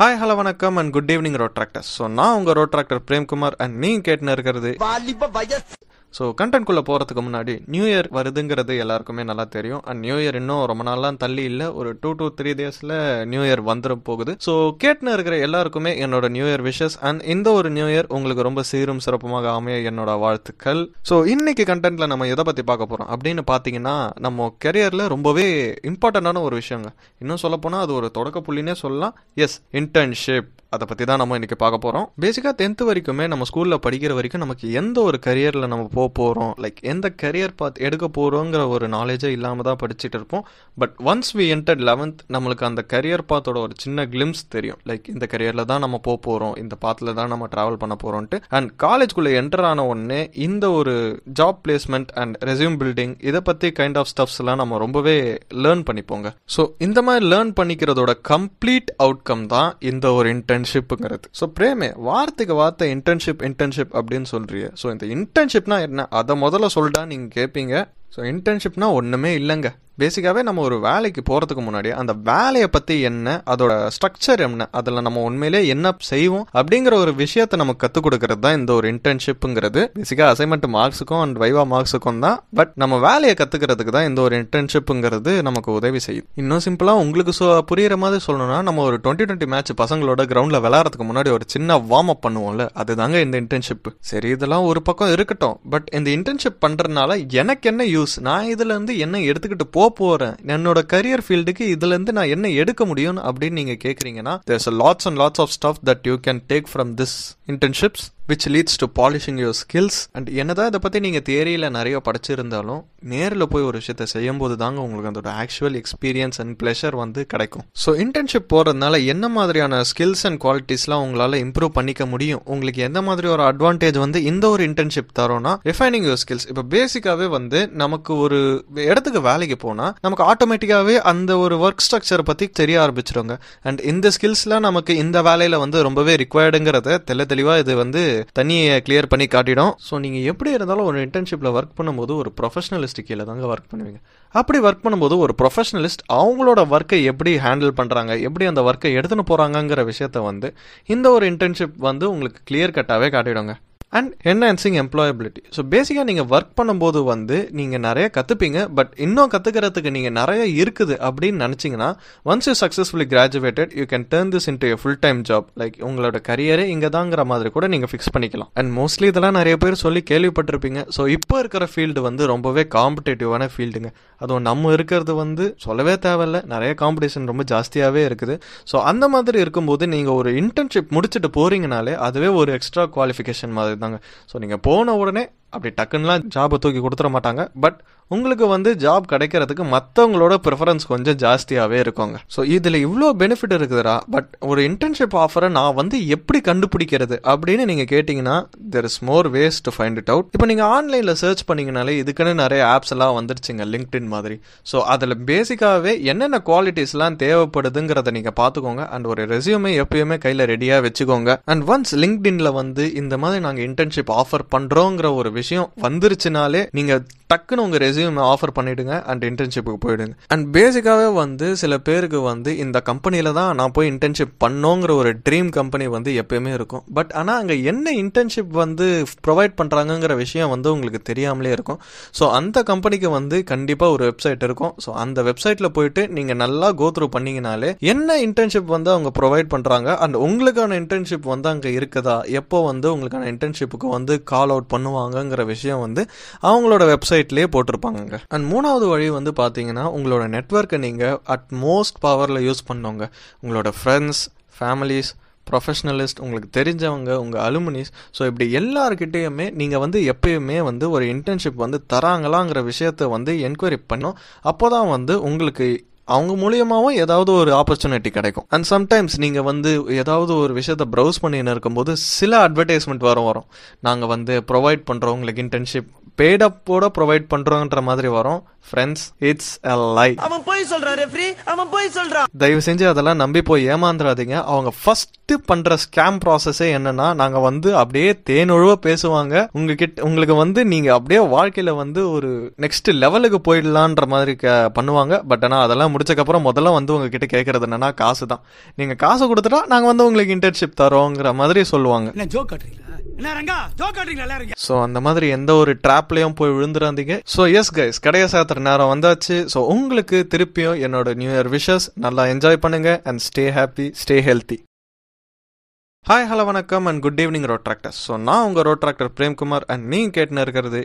Hi hello வணக்கம் and good evening road tractor so நான் உங்கள் ரோட் டிராக்டர் பிரேம்குமார் அண்ட் நீங்கள் கேட்டுன்னு இருக்கிறது ஸோ கண்டென்ட்குள்ளே போகிறதுக்கு முன்னாடி நியூ இயர் வருதுங்கிறது எல்லாருக்குமே நல்லா தெரியும். அண்ட் நியூ இயர் இன்னும் ரொம்ப நாளாக தள்ளி இல்லை. ஒரு டூ டூ த்ரீ டேஸில் நியூ இயர் வந்துடும் போகுது. ஸோ கேட்டுன்னு இருக்கிற எல்லாருக்குமே என்னோட நியூ இயர் விஷஸ் அண்ட் இந்த ஒரு நியூ இயர் உங்களுக்கு ரொம்ப சீரும் சிறப்புமாக அமைய என்னோட வாழ்த்துக்கள். ஸோ இன்னைக்கு கண்டென்ட்ல நம்ம எதை பற்றி பார்க்க போகிறோம் அப்படின்னு பார்த்தீங்கன்னா நம்ம கெரியரில் ரொம்பவே இம்பார்ட்டண்ட்டான ஒரு விஷயங்க. இன்னும் சொல்லப்போனால் அது ஒரு தொடக்க புள்ளினே சொல்லலாம். எஸ் இன்டர்ன்ஷிப் அதை பற்றி தான் நம்ம இன்றைக்கி பார்க்க போகிறோம் பேசிக்காக டென்த்து வரைக்குமே நம்ம ஸ்கூலில் படிக்கிற வரைக்கும் நமக்கு எந்த ஒரு கரியரில் நம்ம போக போகிறோம் லைக் எந்த கரியர் பார்த்து எடுக்க போகிறோங்கிற ஒரு நாலேஜே இல்லாமல் தான் படிச்சுட்டு இருப்போம். But once we enter eleventh நம்மளுக்கு அந்த கரியர் பாத்தோட ஒரு சின்ன கிளிம்ஸ் தெரியும். லைக் இந்த கரியரில் தான் நம்ம போக போகிறோம் இந்த பாத்தில் தான் நம்ம ட்ராவல் பண்ண போகிறோன்ட்டு அண்ட் காலேஜ்குள்ளே என்டர் ஆன உடனே இந்த ஒரு job placement and resume building இதை பற்றி கைண்ட் ஆஃப் ஸ்டப்ஸ்லாம் நம்ம ரொம்பவே லேர்ன் பண்ணிப்போங்க. ஸோ இந்த மாதிரி லேர்ன் பண்ணிக்கிறதோட கம்ப்ளீட் அவுட்கம் தான் இந்த ஒரு இன்டர்ன்ஷிப்புங்கிறது ஸோ பிரேமே வார்த்தைக்கு வார்த்தை இன்டர்ன்ஷிப் இன்டர்ன்ஷிப் அப்படின்னு சொல்றிய. ஸோ இந்த இன்டர்ன்ஷிப்னா என்ன? அதை முதல்ல சொல்லிட்டா நீங்கள் கேட்பீங்க ஸோ இன்டர்ன்ஷிப்னால் ஒன்றுமே இல்லைங்க. பேசிக்காகவே நம்ம ஒரு வேலைக்கு போகிறதுக்கு முன்னாடி அந்த வேலையை பற்றி என்ன அதோட ஸ்ட்ரக்சர் என்ன அதில் நம்ம உண்மையிலே என்ன செய்வோம் அப்படிங்கிற ஒரு விஷயத்தை நமக்கு கற்றுக் கொடுக்கறது தான் இந்த ஒரு இன்டர்ன்ஷிப்புங்கிறது பேசிக்காக அசைன்மெண்ட் மார்க்ஸுக்கும் அண்ட் வைவா மார்க்ஸுக்கும் தான். பட் நம்ம வேலையை கற்றுக்கிறதுக்கு தான் இந்த ஒரு இன்டர்ன்ஷிப்புங்கிறது நமக்கு உதவி செய்யும். இன்னும் சிம்பிளாக உங்களுக்கு சொ புரியிற மாதிரி சொல்லணும்னா நம்ம ஒரு டுவெண்ட்டி டுவெண்ட்டி மேட்ச் பசங்களோட கிரவுண்டில் விளையாடுறதுக்கு முன்னாடி ஒரு சின்ன வார்ம் அப் பண்ணுவோம்ல அதுதாங்க இந்த இன்டர்ன்ஷிப் சரி இதெல்லாம் ஒரு பக்கம் இருக்கட்டும். பட் இந்த இன்டர்ன்ஷிப் பண்ணுறதுனால எனக்கு என்ன யூஸ் நான் இதுல இருந்து என்ன எடுத்துக்கிட்டு போக போறேன்? என்னோட கரியர் ஃபீல்டுக்கு இதுல இருந்து நான் என்ன எடுக்க முடியும் அப்படின்னு நீங்க கேட்குறீங்கன்னா there's lots and lots of stuff that you can take from this internships which leads to polishing your skills and என்னதான் இதை பற்றி நீங்கள் தியரியில நிறைய படிச்சிருந்தாலும் நேரில் போய் ஒரு விஷயத்த செய்யும் போது தாங்க உங்களுக்கு அதோட ஆக்சுவல் எக்ஸ்பீரியன்ஸ் அண்ட் ப்ளஷர் வந்து கிடைக்கும். ஸோ இன்டர்ன்ஷிப் போகிறதுனால என்ன மாதிரியான ஸ்கில்ஸ் அண்ட் குவாலிட்டிஸ்லாம் உங்களால் இம்ப்ரூவ் பண்ணிக்க முடியும்? உங்களுக்கு எந்த மாதிரி ஒரு அட்வான்டேஜ் வந்து இந்த ஒரு இன்டர்ன்ஷிப் தரோம்னா ரிஃபைனிங் யுவர் ஸ்கில்ஸ் இப்போ பேசிக்காகவே வந்து நமக்கு ஒரு இடத்துக்கு வேலைக்கு போனால் நமக்கு ஆட்டோமேட்டிக்காகவே அந்த ஒரு ஒர்க் ஸ்ட்ரக்சரை பற்றி தெரிய ஆரம்பிச்சிருங்க. அண்ட் இந்த ஸ்கில்ஸ்லாம் நமக்கு இந்த வேலையில் வந்து ரொம்பவே ரிக்வயர்டுங்கிறத தெல்ல தெளிவாக இது வந்து தண்ணியை கிளியர் பண்ணி காட்டிடும். ஸோ நீங்கள் எப்படி இருந்தாலும் ஒரு இன்டர்ன்ஷிப்பில் ஒர்க் பண்ணும்போது ஒரு ப்ரொஃபஷனலிஸ்ட் கீழே தாங்க ஒர்க் பண்ணுவீங்க. அப்படி ஒர்க் பண்ணும்போது ஒரு ப்ரொஃபஷனலிஸ்ட் அவங்களோட ஒர்க்கை எப்படி ஹேண்டில் பண்ணுறாங்க எப்படி அந்த ஒர்க்கை எடுத்துன்னு போகிறாங்கங்கிற விஷயத்த வந்து இந்த ஒரு இன்டர்ன்ஷிப் வந்து உங்களுக்கு கிளியர் கட்டாகவே காட்டிடுங்க. அண்ட் என்ஹான்சிங் எம்ப்ளாயபிலிட்டி ஸோ பேசிக்காக நீங்கள் ஒர்க் பண்ணும்போது வந்து நீங்கள் நிறைய கற்றுப்பீங்க பட் இன்னும் கற்றுக்கிறதுக்கு நீங்கள் நிறைய இருக்குது அப்படின்னு நினச்சிங்கன்னா once you successfully graduated you can turn this into full time job like உங்களோட கரியரே இங்கே தாங்கிற மாதிரி கூட நீங்கள் ஃபிக்ஸ் பண்ணிக்கலாம். அண்ட் மோஸ்ட்லி இதெல்லாம் நிறைய பேர் சொல்லி கேள்விப்பட்டிருப்பீங்க. ஸோ இப்போ இருக்கிற ஃபீல்டு வந்து ரொம்பவே காம்படேட்டிவான ஃபீல்டுங்க அதுவும் நம்ம இருக்கிறது வந்து சொல்லவே தேவையில்ல. நிறைய காம்படிஷன் ரொம்ப ஜாஸ்தியாகவே இருக்குது. ஸோ அந்த மாதிரி இருக்கும்போது நீங்கள் ஒரு இன்டர்ன்ஷிப் முடிச்சுட்டு போகிறீங்கனாலே அதுவே ஒரு எக்ஸ்ட்ரா குவாலிஃபிகேஷன் மாதிரி இருந்தாங்க ஸோ நீங்கள் போன உடனே அப்படி டக்குன்னுலாம் ஜாபை தூக்கி கொடுத்துட மாட்டாங்க. பட் உங்களுக்கு வந்து ஜாப் கிடைக்கிறதுக்கு மற்றவங்களோட ப்ரிஃபரன்ஸ் கொஞ்சம் ஜாஸ்தியாகவே இருக்குங்க. ஸோ இதில் இவ்வளோ பெனிஃபிட் இருக்குதுடா. பட் ஒரு இன்டர்ன்ஷிப் ஆஃபரை நான் வந்து எப்படி கண்டுபிடிக்கிறது அப்படின்னு நீங்கள் கேட்டிங்கன்னா there is more ways to find it out இப்போ நீங்கள் ஆன்லைனில் சர்ச் பண்ணிங்கனாலே இதுக்குன்னு நிறைய ஆப்ஸ் எல்லாம் வந்துருச்சுங்க லிங்க்டின் மாதிரி. ஸோ அதில் பேசிக்காகவே என்னென்ன குவாலிட்டிஸ்லாம் தேவைப்படுதுங்கிறத நீங்கள் பார்த்துக்கோங்க. அண்ட் ஒரு ரெசியூமே எப்பயுமே கையில் ரெடியாக வச்சுக்கோங்க. அண்ட் ஒன்ஸ் லிங்க்டின்ல வந்து இந்த மாதிரி நாங்கள் இன்டர்ன்ஷிப் ஆஃபர் பண்ணுறோங்கிற ஒரு விஷயம் வந்துருச்சுனாலே நீங்கள் டக்குன்னு உங்கள் ரெசியூம் ஆஃபர் பண்ணிடுங்க அண்ட் இன்டர்ன்ஷிப்புக்கு போயிடுங்க. அண்ட் பேசிக்காகவே வந்து சில பேருக்கு வந்து இந்த கம்பெனியில் தான் நான் போய் இன்டர்ன்ஷிப் பண்ணோங்கிற ஒரு ட்ரீம் கம்பெனி வந்து எப்பயுமே இருக்கும். பட் ஆனால் அங்கே என்ன இன்டர்ன்ஷிப் வந்து ப்ரொவைட் பண்ணுறாங்கங்கிற விஷயம் வந்து உங்களுக்கு தெரியாமலே இருக்கும். ஸோ அந்த கம்பெனிக்கு வந்து கண்டிப்பாக ஒரு வெப்சைட் இருக்கும். ஸோ அந்த வெப்சைட்டில் போயிட்டு நீங்கள் நல்லா கோ த்ரூ பண்ணீங்கனாலே என்ன இன்டர்ன்ஷிப் வந்து அவங்க ப்ரொவைட் பண்ணுறாங்க அண்ட் உங்களுக்கான இன்டர்ன்ஷிப் வந்து அங்கே இருக்குதா? எப்போ வந்து உங்களுக்கான இன்டர்ன்ஷிப்புக்கு வந்து கால் அவுட் பண்ணுவாங்க பண்ணுவாங்கங்கிற விஷயம் வந்து அவங்களோட வெப்சைட்லேயே போட்டிருப்பாங்க அண்ட் மூணாவது வழி வந்து பார்த்தீங்கன்னா உங்களோட நெட்ஒர்க்கை நீங்கள் அட் மோஸ்ட் பவரில் யூஸ் பண்ணுங்க. உங்களோட ஃப்ரெண்ட்ஸ் ஃபேமிலிஸ் ப்ரொஃபஷனலிஸ்ட் உங்களுக்கு தெரிஞ்சவங்க உங்கள் அலுமினிஸ் ஸோ இப்படி எல்லாருக்கிட்டேயுமே நீங்கள் வந்து எப்பயுமே வந்து ஒரு இன்டர்ன்ஷிப் வந்து தராங்களாங்கிற விஷயத்த வந்து என்கொயரி பண்ணோம். அப்போ தான் வந்து உங்களுக்கு அவங்க மூலியமாகவும் ஏதாவது ஒரு ஆப்பர்ச்சுனிட்டி கிடைக்கும். அண்ட் சம்டைம்ஸ் நீங்கள் வந்து ஏதாவது ஒரு விஷயத்த ப்ரௌஸ் பண்ணின்னு இருக்கும்போது சில அட்வர்டைஸ்மெண்ட் வரும் வரும். நாங்கள் வந்து ப்ரொவைட் பண்ணுறோம் உங்களுக்கு இன்டர்ன்ஷிப் பெய்ட் அப்போட ப்ரொவைட் பண்றோன்ற மாதிரி வரும். ஃப்ரெண்ட்ஸ் இட்ஸ் அ லை அவன் போய் சொல்றான் ரெஃப்ரி அவன் போய் சொல்றான். தயவு செஞ்சு அதெல்லாம் நம்பி போய் ஏமாந்துடாதீங்க அவங்க ஃபர்ஸ்ட் பண்ற ஸ்கேம் ப்ராசஸே என்னன்னா நாங்க வந்து அப்படியே தேனொழுவ பேசுவாங்க. உங்ககிட்ட உங்களுக்கு வந்து நீங்க அப்படியே வாழ்க்கையில வந்து ஒரு நெக்ஸ்ட் லெவலுக்கு போயிடலான்ற மாதிரி க- பண்ணுவாங்க. பட் ஆனா அதெல்லாம் முடிச்சக்கப்புறம் முதல்ல வந்து உங்ககிட்ட கேட்கறது என்னன்னா காசு தான் நீங்க காசு கொடுத்துட்டா நாங்க வந்து உங்களுக்கு இன்டர்ன்ஷிப் தரோங்கிற மாதிரி சொல்லுவாங்க. ஸோ அந்த மாதிரி எந்த ஒரு ட்ராப்லயும் போய் விழுந்துடாதீங்க ஸோ எஸ் கைஸ் கடைய சாத்துற நேரம் வந்தாச்சு. ஸோ உங்களுக்கு திருப்பியும் என்னோட நியூ இயர் விஷஸ் நல்லா என்ஜாய் பண்ணுங்க and stay happy stay healthy hi hello வணக்கம் and good evening road tractor so நான் உங்க ரோட் டிராக்டர் பிரேம்குமார் அண்ட் நீங்க கேட்டுன்னு இருக்கிறது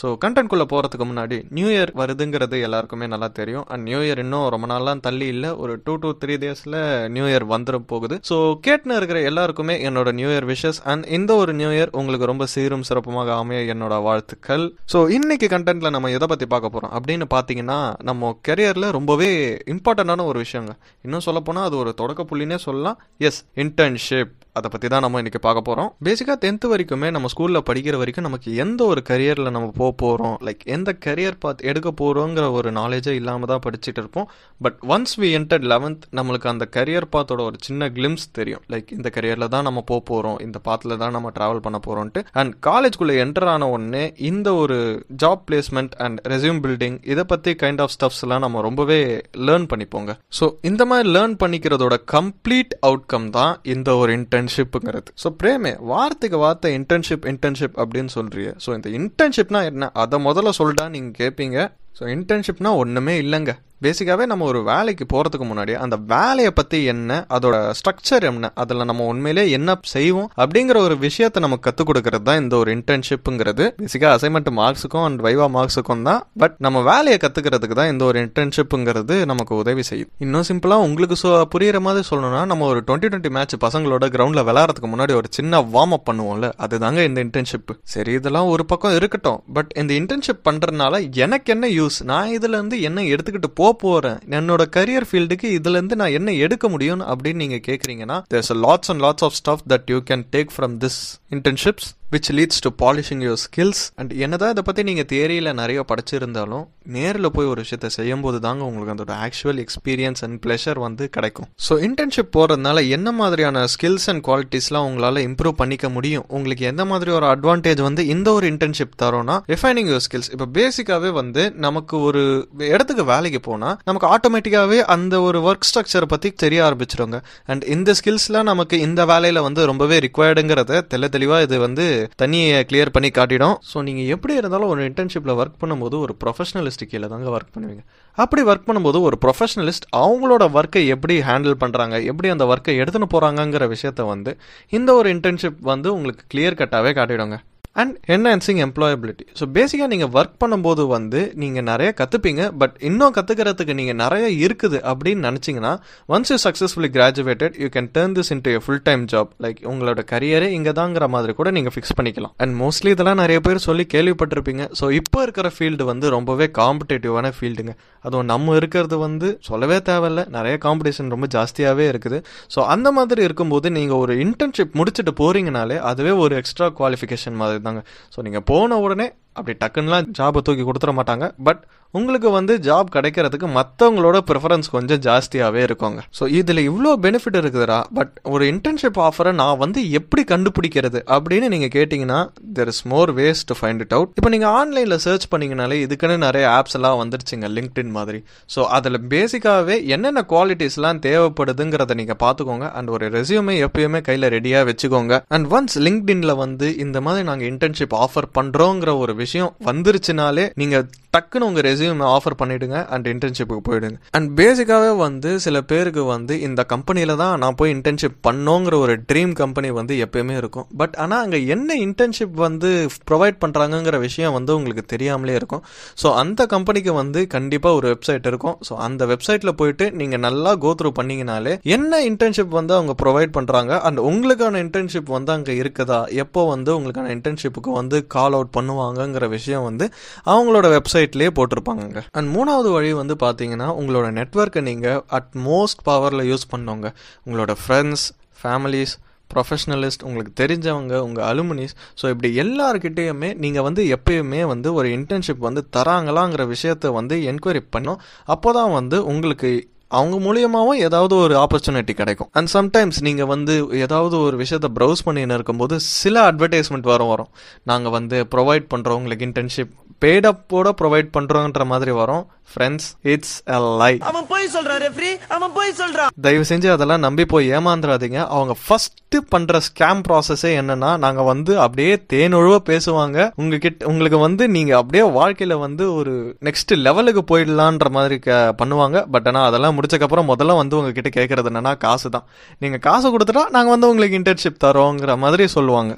ஸோ கண்டென்ட்குள்ளே போகிறதுக்கு முன்னாடி நியூ இயர் வருதுங்கிறது எல்லாருக்குமே நல்லா தெரியும். அண்ட் நியூ இயர் இன்னும் ரொம்ப நாள்லாம் தள்ளி இல்லை. ஒரு டூ டூ த்ரீ டேஸில் நியூ இயர் வந்துட போகுது. ஸோ கேட்டுன்னு இருக்கிற எல்லாருக்குமே என்னோட நியூ இயர் விஷஸ் அண்ட் இந்த ஒரு நியூ இயர் உங்களுக்கு ரொம்ப சீரும் சிறப்புமாக அமைய என்னோட வாழ்த்துக்கள். ஸோ இன்னைக்கு கண்டென்ட்ல நம்ம எதை பற்றி பார்க்க போகிறோம் அப்படின்னு பார்த்தீங்கன்னா நம்ம கெரியரில் ரொம்பவே இம்பார்ட்டண்டான ஒரு விஷயங்க. இன்னும் சொல்லப்போனால் அது ஒரு தொடக்க புள்ளினே சொல்லலாம். எஸ் இன்டர்ன்ஷிப் அதை பற்றி தான் நம்ம இன்னைக்கு பார்க்க போகிறோம் பேசிக்காக டென்த்து வரைக்குமே நம்ம ஸ்கூலில் படிக்கிற வரைக்கும் நமக்கு எந்த ஒரு கரியரில் நம்ம போக போகிறோம் லைக் எந்த கரியர் பாத் எடுக்க போகிறோங்கிற ஒரு நாலேஜே இல்லாமல் தான் படிச்சுட்டு இருப்போம். But once we enter eleventh நம்மளுக்கு அந்த கரியர் பாத்தோட ஒரு சின்ன கிளிம்ஸ் தெரியும். லைக் இந்த கரியரில் தான் நம்ம போக போகிறோம் இந்த பாத்தில் தான் நம்ம ட்ராவல் பண்ண போகிறோன்ட்டு அண்ட் காலேஜ்குள்ளே என்டர் ஆன உடனே இந்த ஒரு job placement and resume building இதை பற்றி கைண்ட் ஆஃப் ஸ்டப்ஸ் எல்லாம் நம்ம ரொம்பவே லேர்ன் பண்ணிப்போங்க. ஸோ இந்த மாதிரி லேர்ன் பண்ணிக்கிறதோட கம்ப்ளீட் அவுட்கம் தான் இந்த ஒரு இன்டர்ன்ஷிப்புங்கிறது ஸோ பிரேமே வார்த்தைக்கு வார்த்தை இன்டர்ன்ஷிப் இன்டர்ன்ஷிப் அப்படின்னு சொல்றிய. ஸோ இந்த இன்டர்ன்ஷிப்னா என்ன அதை முதல்ல சொல்லிட்டா நீங்கள் கேட்பீங்க ஸோ இன்டர்ன்ஷிப்னால் ஒன்றுமே இல்லைங்க. பேசிக்காகவே நம்ம ஒரு வேலைக்கு போகிறதுக்கு முன்னாடி அந்த வேலையை பற்றி என்ன அதோட ஸ்ட்ரக்சர் என்ன அதில் நம்ம உண்மையிலே என்ன செய்வோம் அப்படிங்கிற ஒரு விஷயத்தை நம்ம கற்றுக் கொடுக்கறது தான் இந்த ஒரு இன்டர்ன்ஷிப்புங்கிறது பேசிக்காக அசைன்மெண்ட் மார்க்ஸுக்கும் அண்ட் வைவா மார்க்ஸுக்கும் தான். பட் நம்ம வேலையை கற்றுக்கிறதுக்கு தான் இந்த ஒரு இன்டர்ன்ஷிப்புங்கிறது நமக்கு உதவி செய்யும். இன்னும் சிம்பிளாக உங்களுக்கு சொ புரியுற மாதிரி சொல்லணும்னா நம்ம ஒரு டுவெண்ட்டி டுவெண்ட்டி மேட்ச் பசங்களோட கிரவுண்டில் விளையாடுறதுக்கு முன்னாடி ஒரு சின்ன வார்ம் அப் பண்ணுவோம்ல அதுதாங்க இந்த இன்டர்ன்ஷிப் சரி இதெல்லாம் ஒரு பக்கம் இருக்கட்டும். பட் இந்த இன்டர்ன்ஷிப் பண்ணுறதுனால எனக்கு என்ன யூஸ் நான் இதுல இருந்து என்ன எடுத்துக்கிட்டு போக போறேன்? என்னோட கரியர் ஃபீல்டுக்கு இதுல இருந்து நான் என்ன எடுக்க முடியும் அப்படின்னு நீங்க கேட்குறீங்கன்னா there's lots and lots of stuff that you can take from this internships which leads to polishing your skills and என்னதான் இதை பற்றி நீங்கள் தியரியில நிறைய படிச்சிருந்தாலும் நேரில் போய் ஒரு விஷயத்த செய்யும் போது தாங்க உங்களுக்கு அதோட ஆக்சுவல் எக்ஸ்பீரியன்ஸ் அண்ட் ப்ளஷர் வந்து கிடைக்கும். ஸோ இன்டர்ன்ஷிப் போகிறதுனால என்ன மாதிரியான ஸ்கில்ஸ் அண்ட் குவாலிட்டிஸ்லாம் உங்களால் இம்ப்ரூவ் பண்ணிக்க முடியும்? உங்களுக்கு எந்த மாதிரி ஒரு அட்வான்டேஜ் வந்து இந்த ஒரு இன்டர்ன்ஷிப் தரோம்னா ரிஃபைனிங் யுவர் ஸ்கில்ஸ் இப்போ பேசிக்காகவே வந்து நமக்கு ஒரு இடத்துக்கு வேலைக்கு போனால் நமக்கு ஆட்டோமேட்டிக்காகவே அந்த ஒரு ஒர்க் ஸ்ட்ரக்சரை பற்றி தெரிய ஆரம்பிச்சிருங்க. அண்ட் இந்த ஸ்கில்ஸ்லாம் நமக்கு இந்த வேலையில் வந்து ரொம்பவே ரிக்வயர்டுங்கிறத தெல்ல தெளிவாக இது வந்து தண்ணியை கிளியர் பண்ணி காட்டிடும். ஸோ நீங்கள் எப்படி இருந்தாலும் ஒரு இன்டர்ன்ஷிப்பில் ஒர்க் பண்ணும்போது ஒரு ப்ரொஃபஷனலிஸ்ட் கீழே தாங்க ஒர்க் பண்ணுவீங்க. அப்படி ஒர்க் பண்ணும்போது ஒரு ப்ரொஃபஷனலிஸ்ட் அவங்களோட ஒர்க்கை எப்படி ஹேண்டில் பண்ணுறாங்க எப்படி அந்த ஒர்க்கை எடுத்துன்னு போகிறாங்கங்கிற விஷயத்த வந்து இந்த ஒரு இன்டர்ன்ஷிப் வந்து உங்களுக்கு கிளியர் கட்டாகவே காட்டிடுங்க. அண்ட் என்ஹான்சிங் எம்ப்ளாயபிலிட்டி ஸோ பேசிக்காக நீங்கள் ஒர்க் பண்ணும்போது வந்து நீங்கள் நிறைய கற்றுப்பீங்க பட் இன்னும் கற்றுக்கிறதுக்கு நீங்கள் நிறைய இருக்குது அப்படின்னு நினச்சிங்கன்னா once you successfully graduated you can turn this into full time job like உங்களோட கரியரே இங்கே தாங்கிற மாதிரி கூட நீங்கள் ஃபிக்ஸ் பண்ணிக்கலாம். அண்ட் மோஸ்ட்லி இதெல்லாம் நிறைய பேர் சொல்லி கேள்விப்பட்டிருப்பீங்க. ஸோ இப்போ இருக்கிற ஃபீல்டு வந்து ரொம்பவே காம்படேட்டிவான ஃபீல்டுங்க அதுவும் நம்ம இருக்கிறது வந்து சொல்லவே தேவையில்ல. நிறைய காம்படிஷன் ரொம்ப ஜாஸ்தியாகவே இருக்குது. ஸோ அந்த மாதிரி இருக்கும்போது நீங்கள் ஒரு இன்டர்ன்ஷிப் முடிச்சுட்டு போகிறீங்கனாலே அதுவே ஒரு எக்ஸ்ட்ரா குவாலிஃபிகேஷன் மாதிரி தாங்க ஸோ நீங்கள் போன உடனே அப்படி டக்குன்னுலாம் ஜாபை தூக்கி கொடுத்துட மாட்டாங்க. பட் உங்களுக்கு வந்து ஜாப் கிடைக்கிறதுக்கு மற்றவங்களோட ப்ரிஃபரன்ஸ் கொஞ்சம் ஜாஸ்தியாகவே இருக்குங்க. ஸோ இதில் இவ்வளோ பெனிஃபிட் இருக்குதுடா. பட் ஒரு இன்டர்ன்ஷிப் ஆஃபரை நான் வந்து எப்படி கண்டுபிடிக்கிறது அப்படின்னு நீங்கள் கேட்டிங்கன்னா there is more ways to find it out இப்போ நீங்கள் ஆன்லைனில் சர்ச் பண்ணிங்கனாலே இதுக்குன்னு நிறைய ஆப்ஸ் எல்லாம் வந்துருச்சுங்க லிங்க்டின் மாதிரி. ஸோ அதில் பேசிக்காகவே என்னென்ன குவாலிட்டிஸ்லாம் தேவைப்படுதுங்கிறத நீங்கள் பார்த்துக்கோங்க. அண்ட் ஒரு ரெசியூமே எப்பயுமே கையில் ரெடியாக வச்சுக்கோங்க. அண்ட் ஒன்ஸ் லிங்க்டின்ல வந்து இந்த மாதிரி நாங்கள் இன்டர்ன்ஷிப் ஆஃபர் பண்ணுறோங்கிற ஒரு விஷயம் வந்துருச்சுனாலே நீங்கள் டக்குன்னு உங்கள் ரெசியூம் ஆஃபர் பண்ணிடுங்க அண்ட் இன்டர்ன்ஷிப்புக்கு போயிடுங்க. அண்ட் பேசிக்காகவே வந்து சில பேருக்கு வந்து இந்த கம்பெனியில் தான் நான் போய் இன்டர்ன்ஷிப் பண்ணோங்கிற ஒரு ட்ரீம் கம்பெனி வந்து எப்பயுமே இருக்கும். பட் ஆனால் அங்கே என்ன இன்டர்ன்ஷிப் வந்து ப்ரொவைட் பண்ணுறாங்கங்கிற விஷயம் வந்து உங்களுக்கு தெரியாமலே இருக்கும். ஸோ அந்த கம்பெனிக்கு வந்து கண்டிப்பாக ஒரு வெப்சைட் இருக்கும். ஸோ அந்த வெப்சைட்டில் போயிட்டு நீங்கள் நல்லா கோ த்ரூ பண்ணீங்கனாலே என்ன இன்டர்ன்ஷிப் வந்து அவங்க ப்ரொவைட் பண்ணுறாங்க அண்ட் உங்களுக்கான இன்டர்ன்ஷிப் வந்து அங்கே இருக்குதா? எப்போ வந்து உங்களுக்கான இன்டர்ன்ஷிப்புக்கு வந்து கால் அவுட் பண்ணுவாங்க பண்ணுவாங்கங்கிற விஷயம் வந்து அவங்களோட வெப்சைட்லேயே போட்டிருப்பாங்க அண்ட் மூணாவது வழி வந்து பார்த்தீங்கன்னா உங்களோட நெட்ஒர்க்கை நீங்கள் அட் மோஸ்ட் பவரில் யூஸ் பண்ணுங்க. உங்களோட ஃப்ரெண்ட்ஸ் ஃபேமிலிஸ் ப்ரொஃபஷனலிஸ்ட் உங்களுக்கு தெரிஞ்சவங்க உங்கள் அலுமினிஸ் ஸோ இப்படி எல்லாருக்கிட்டேயுமே நீங்கள் வந்து எப்பயுமே வந்து ஒரு இன்டர்ன்ஷிப் வந்து தராங்களாங்கிற விஷயத்த வந்து என்கொயரி பண்ணோம். அப்போ தான் வந்து உங்களுக்கு அவங்க மூலியமாகவும் ஏதாவது ஒரு ஆப்பர்ச்சுனிட்டி கிடைக்கும். அண்ட் சம்டைம்ஸ் நீங்கள் வந்து ஏதாவது ஒரு விஷயத்த ப்ரௌஸ் பண்ணின்னு இருக்கும்போது சில அட்வர்டைஸ்மெண்ட் வரும் வரும். நாங்கள் வந்து ப்ரொவைட் பண்ணுறோம் உங்களுக்கு இன்டர்ன்ஷிப் பேடப்போட ப்ரொவைட் பண்ணுறோன்ற மாதிரி வரும். ஃப்ரெண்ட்ஸ் இட்ஸ் அ லை அவன் போய் சொல்றான் ரெஃப்ரி அவன் போய் சொல்றான் தயவு செஞ்சு அதெல்லாம் நம்பி போய் ஏமாந்துடாதீங்க அவங்க ஃபர்ஸ்ட் பண்ற ஸ்கேம் ப்ராசஸே என்னன்னா நாங்க வந்து அப்படியே தேனொழுவ பேசுவாங்க. உங்ககிட்ட உங்களுக்கு வந்து நீங்க அப்படியே வாழ்க்கையில வந்து ஒரு நெக்ஸ்ட் லெவலுக்கு போயிடலான்ற மாதிரி க- பண்ணுவாங்க. பட் ஆனா அதெல்லாம் முடிச்சக்கப்புறம் முதல்ல வந்து உங்ககிட்ட கேட்கறது என்னன்னா காசு தான் நீங்க காசு கொடுத்துட்டா நாங்க வந்து உங்களுக்கு இன்டர்ன்ஷிப் தரோங்கிற மாதிரி சொல்லுவாங்க.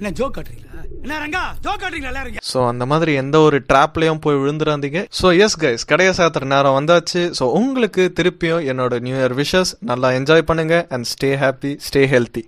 ஸோ அந்த மாதிரி எந்த ஒரு ட்ராப்லையும் போய் விழுந்துடாதீங்க ஸோ எஸ் கைஸ் கடையை சாத்துற நேரம் வந்தாச்சு. ஸோ உங்களுக்கு திருப்பியும் என்னோட நியூ இயர் விஷஸ் நல்லா என்ஜாய் பண்ணுங்க and stay happy stay healthy